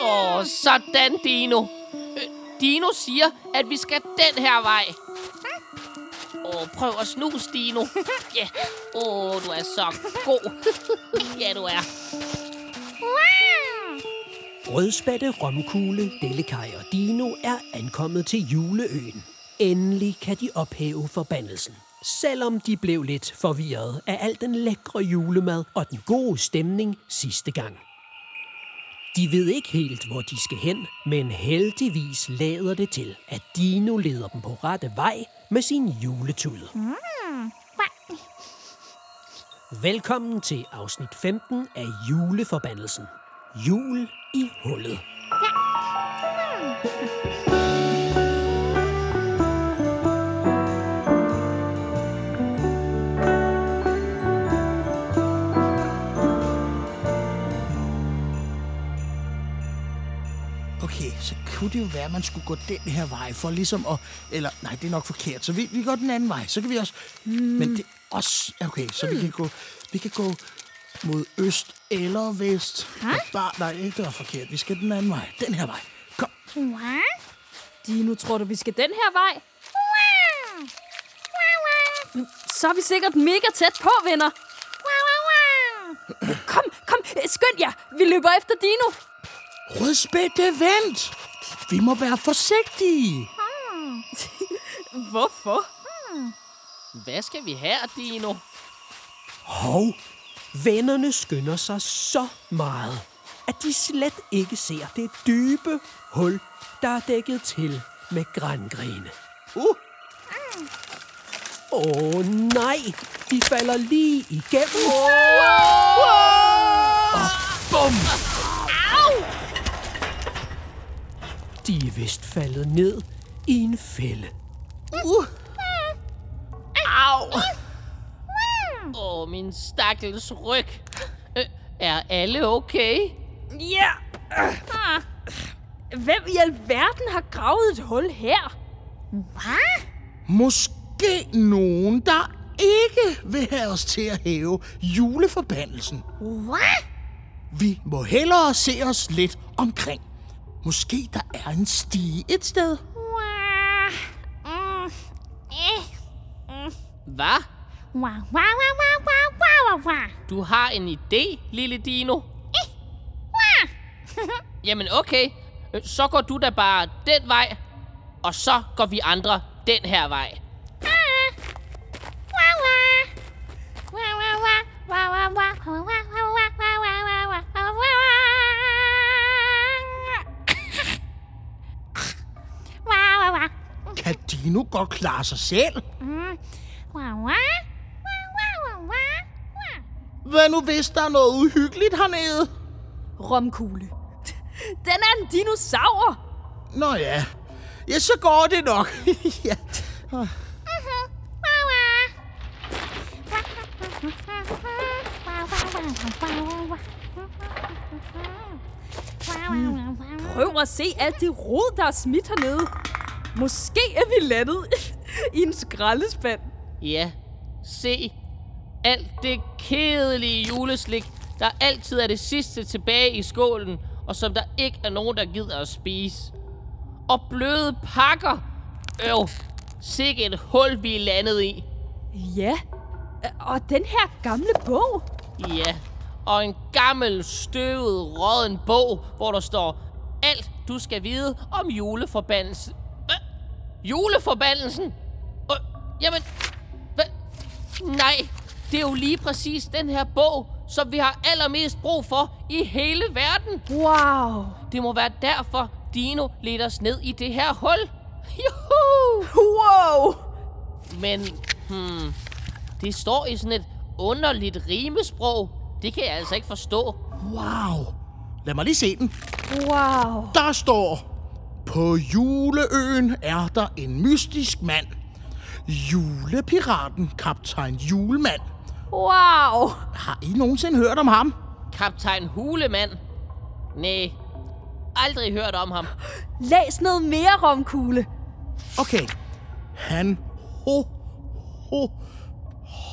Åh, oh, sådan, Dino. Øh, Dino siger, at vi skal den her vej. Åh, oh, prøv at snuse, Dino. Ja. Yeah. Åh, oh, du er så god. ja, du er. Rødspætte, Romkugle, Dellekaj og Dino er ankommet til juleøen. Endelig kan de ophæve forbandelsen. Selvom de blev lidt forvirret af al den lækre julemad og den gode stemning sidste gang. De ved ikke helt, hvor de skal hen, men heldigvis lader det til, at Dino leder dem på rette vej med sin juletude. Velkommen til afsnit 15 af Juleforbandelsen. Jul i hullet. Hmm. Okay, så kunne det jo være, at man skulle gå den her vej for ligesom at... Eller, nej, det er nok forkert. Så vi, vi går den anden vej. Så kan vi også... Mm. Men det er også... Okay, så vi kan gå... Vi kan gå mod øst eller vest. Hä? Bare, nej, ikke det var forkert. Vi skal den anden vej. Den her vej. Kom. Dino, tror du, vi skal den her vej? Så er vi sikkert mega tæt på, venner. Kom, kom, skynd jer. Vi løber efter Dino. Rødspætte, vent! Vi må være forsigtige. Hvorfor? Hvad skal vi her, Dino? Hov, vennerne skynder sig så meget, at de slet ikke ser det dybe hul, der er dækket til med grængrene. Uh, Åh oh, nej, de falder lige igennem. bum! De er vist faldet ned i en fælde. Uh, Au! Åh, oh, min stakkels ryg. Øh, er alle okay? Ja. Hvem i alverden har gravet et hul her? måske nogen, der ikke vil have os til at hæve juleforbandelsen. Vi må hellere se os lidt omkring. Måske der er en stige et sted. Hvad? Du har en idé, lille Dino? Jamen okay, så går du da bare den vej, og så går vi andre den her vej. Kan Dino godt klare sig selv? Hvad nu hvis der er noget uhyggeligt hernede? Romkugle. Den er en dinosaur. Nå ja. Ja, så går det nok. ja. Prøv at se alt det rod, der er smidt hernede. Måske er vi landet i en skraldespand. Ja, se. Alt det kedelige juleslik, der altid er det sidste tilbage i skålen, og som der ikke er nogen, der gider at spise. Og bløde pakker. Øv, sikke et hul, vi er landet i. Ja, og den her gamle bog. Ja, og en gammel, støvet, rådden bog, hvor der står alt, du skal vide om juleforbandelsen. Juleforbandelsen? Øh, jamen, hvad? Nej, det er jo lige præcis den her bog, som vi har allermest brug for i hele verden. Wow. Det må være derfor, Dino leder os ned i det her hul. Juhu! Wow. Men, hmm, det står i sådan et underligt rimesprog. Det kan jeg altså ikke forstå. Wow. Lad mig lige se den. Wow. Der står, på juleøen er der en mystisk mand. Julepiraten, kaptajn Julemand. Wow. Har I nogensinde hørt om ham? Kaptajn Hulemand? Nej, aldrig hørt om ham. Læs noget mere, Romkugle. Okay. Han ho, ho,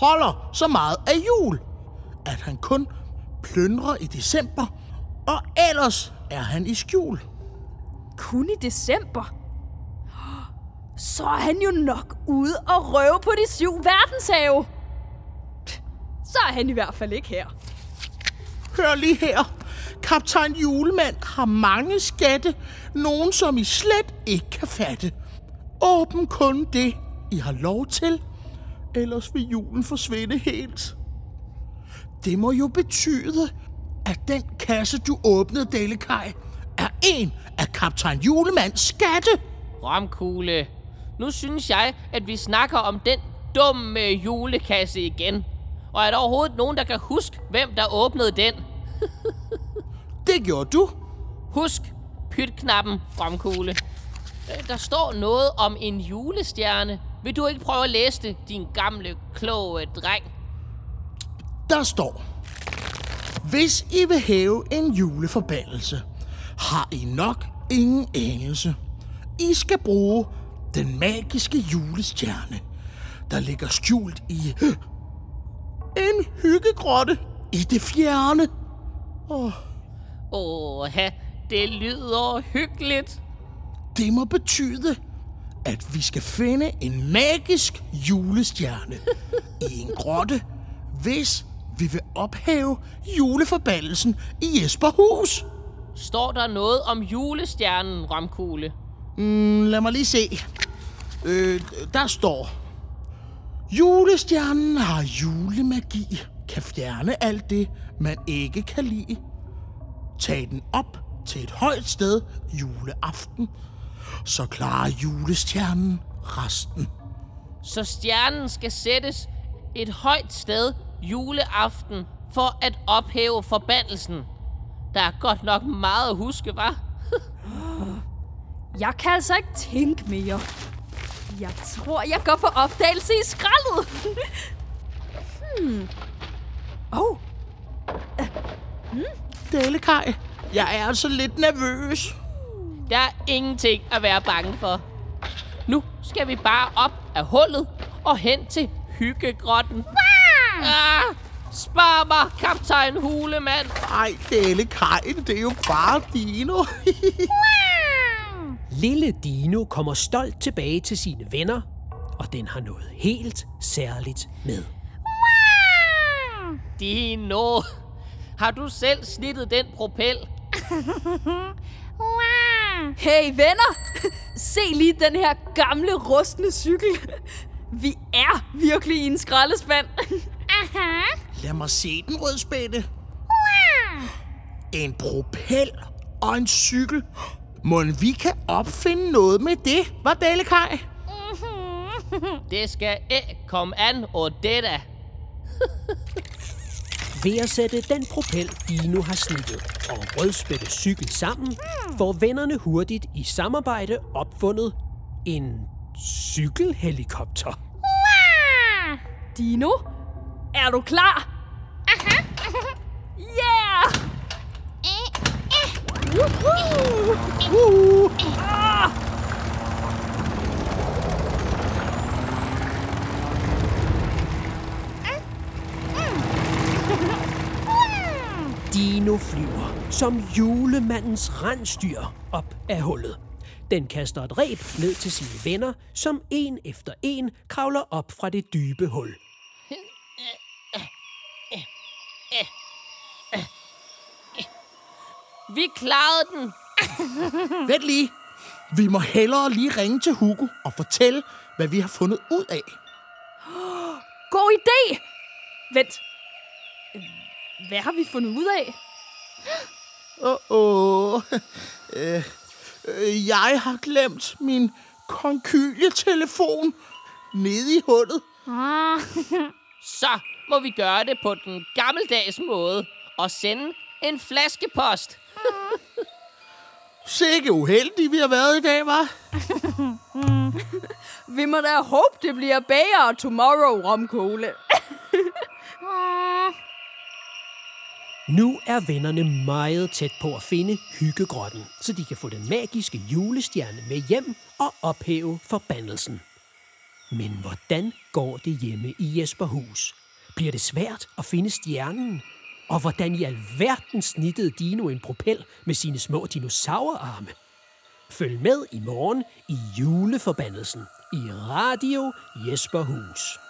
holder så meget af jul, at han kun plyndre i december, og ellers er han i skjul. Kun i december. Så er han jo nok ude og røve på de syv verdenshave. Så er han i hvert fald ikke her. Hør lige her. Kaptajn Julemand har mange skatte. Nogen, som I slet ikke kan fatte. Åbn kun det, I har lov til. Ellers vil julen forsvinde helt. Det må jo betyde, at den kasse, du åbnede, Dalekaj, er en af kaptajn Julemands skatte. Romkugle, nu synes jeg, at vi snakker om den dumme julekasse igen. Og er der overhovedet nogen, der kan huske, hvem der åbnede den? Det gjorde du. Husk pytknappen, Romkugle. Øh, Der står noget om en julestjerne. Vil du ikke prøve at læse det, din gamle, kloge dreng? Der står, Hvis I vil hæve en juleforbandelse, har I nok ingen anelse. I skal bruge den magiske julestjerne, der ligger skjult i en hyggegrotte i det fjerne. Åh, det lyder hyggeligt. Det må betyde, at vi skal finde en magisk julestjerne i en grotte, hvis vi vil ophæve juleforbandelsen i Jesperhus. Står der noget om julestjernen, Romkugle? Mm, lad mig lige se. Øh, der står... Julestjernen har julemagi, kan fjerne alt det, man ikke kan lide. Tag den op til et højt sted juleaften, så klarer julestjernen resten. Så stjernen skal sættes et højt sted juleaften for at ophæve forbandelsen. Der er godt nok meget at huske, var? Jeg kan altså ikke tænke mere. Jeg tror, jeg går på opdagelse i skraldet. hmm. Oh, Delikaj, jeg er altså lidt nervøs. Der er ingenting at være bange for. Nu skal vi bare op af hullet og hen til hyggegrotten. Ah, spar mig, kaptajn Hulemand. Ej, Delikaj, det er jo bare Dino. Lille Dino kommer stolt tilbage til sine venner, og den har noget helt særligt med. Dino, har du selv snittet den propel? hey venner! Se lige den her gamle, rustne cykel. Vi er virkelig i en skraldespand. Lad mig se den, rødspætte. En propel og en cykel. Må vi kan opfinde noget med det, var Delikaj? Det skal ikke komme an og det da. Ved at sætte den propel, Dino har snittet, og rødspætte cykel sammen, får vennerne hurtigt i samarbejde opfundet en cykelhelikopter. Dino, er du klar? Yeah! Uh, Dino flyver som julemandens rensdyr op af hullet. Den kaster et reb ned til sine venner, som en efter en kravler op fra det dybe hul. Vi klarede den. Vent lige. Vi må hellere lige ringe til Hugo og fortælle, hvad vi har fundet ud af. God idé! Vent. Hvad har vi fundet ud af? Åh, oh, øh, øh, jeg har glemt min konkylie-telefon nede i hullet. Så må vi gøre det på den gammeldags måde og sende en flaskepost. Sikke uheldige vi har været i dag, var. Vi må da håbe, det bliver bager tomorrow, romkugle. Nu er vennerne meget tæt på at finde hyggegrotten, så de kan få den magiske julestjerne med hjem og ophæve forbandelsen. Men hvordan går det hjemme i Jesperhus? Bliver det svært at finde stjernen? Og hvordan i alverden snittede Dino en propel med sine små dinosaurarme? Følg med i morgen i juleforbandelsen i Radio Jesper Hus.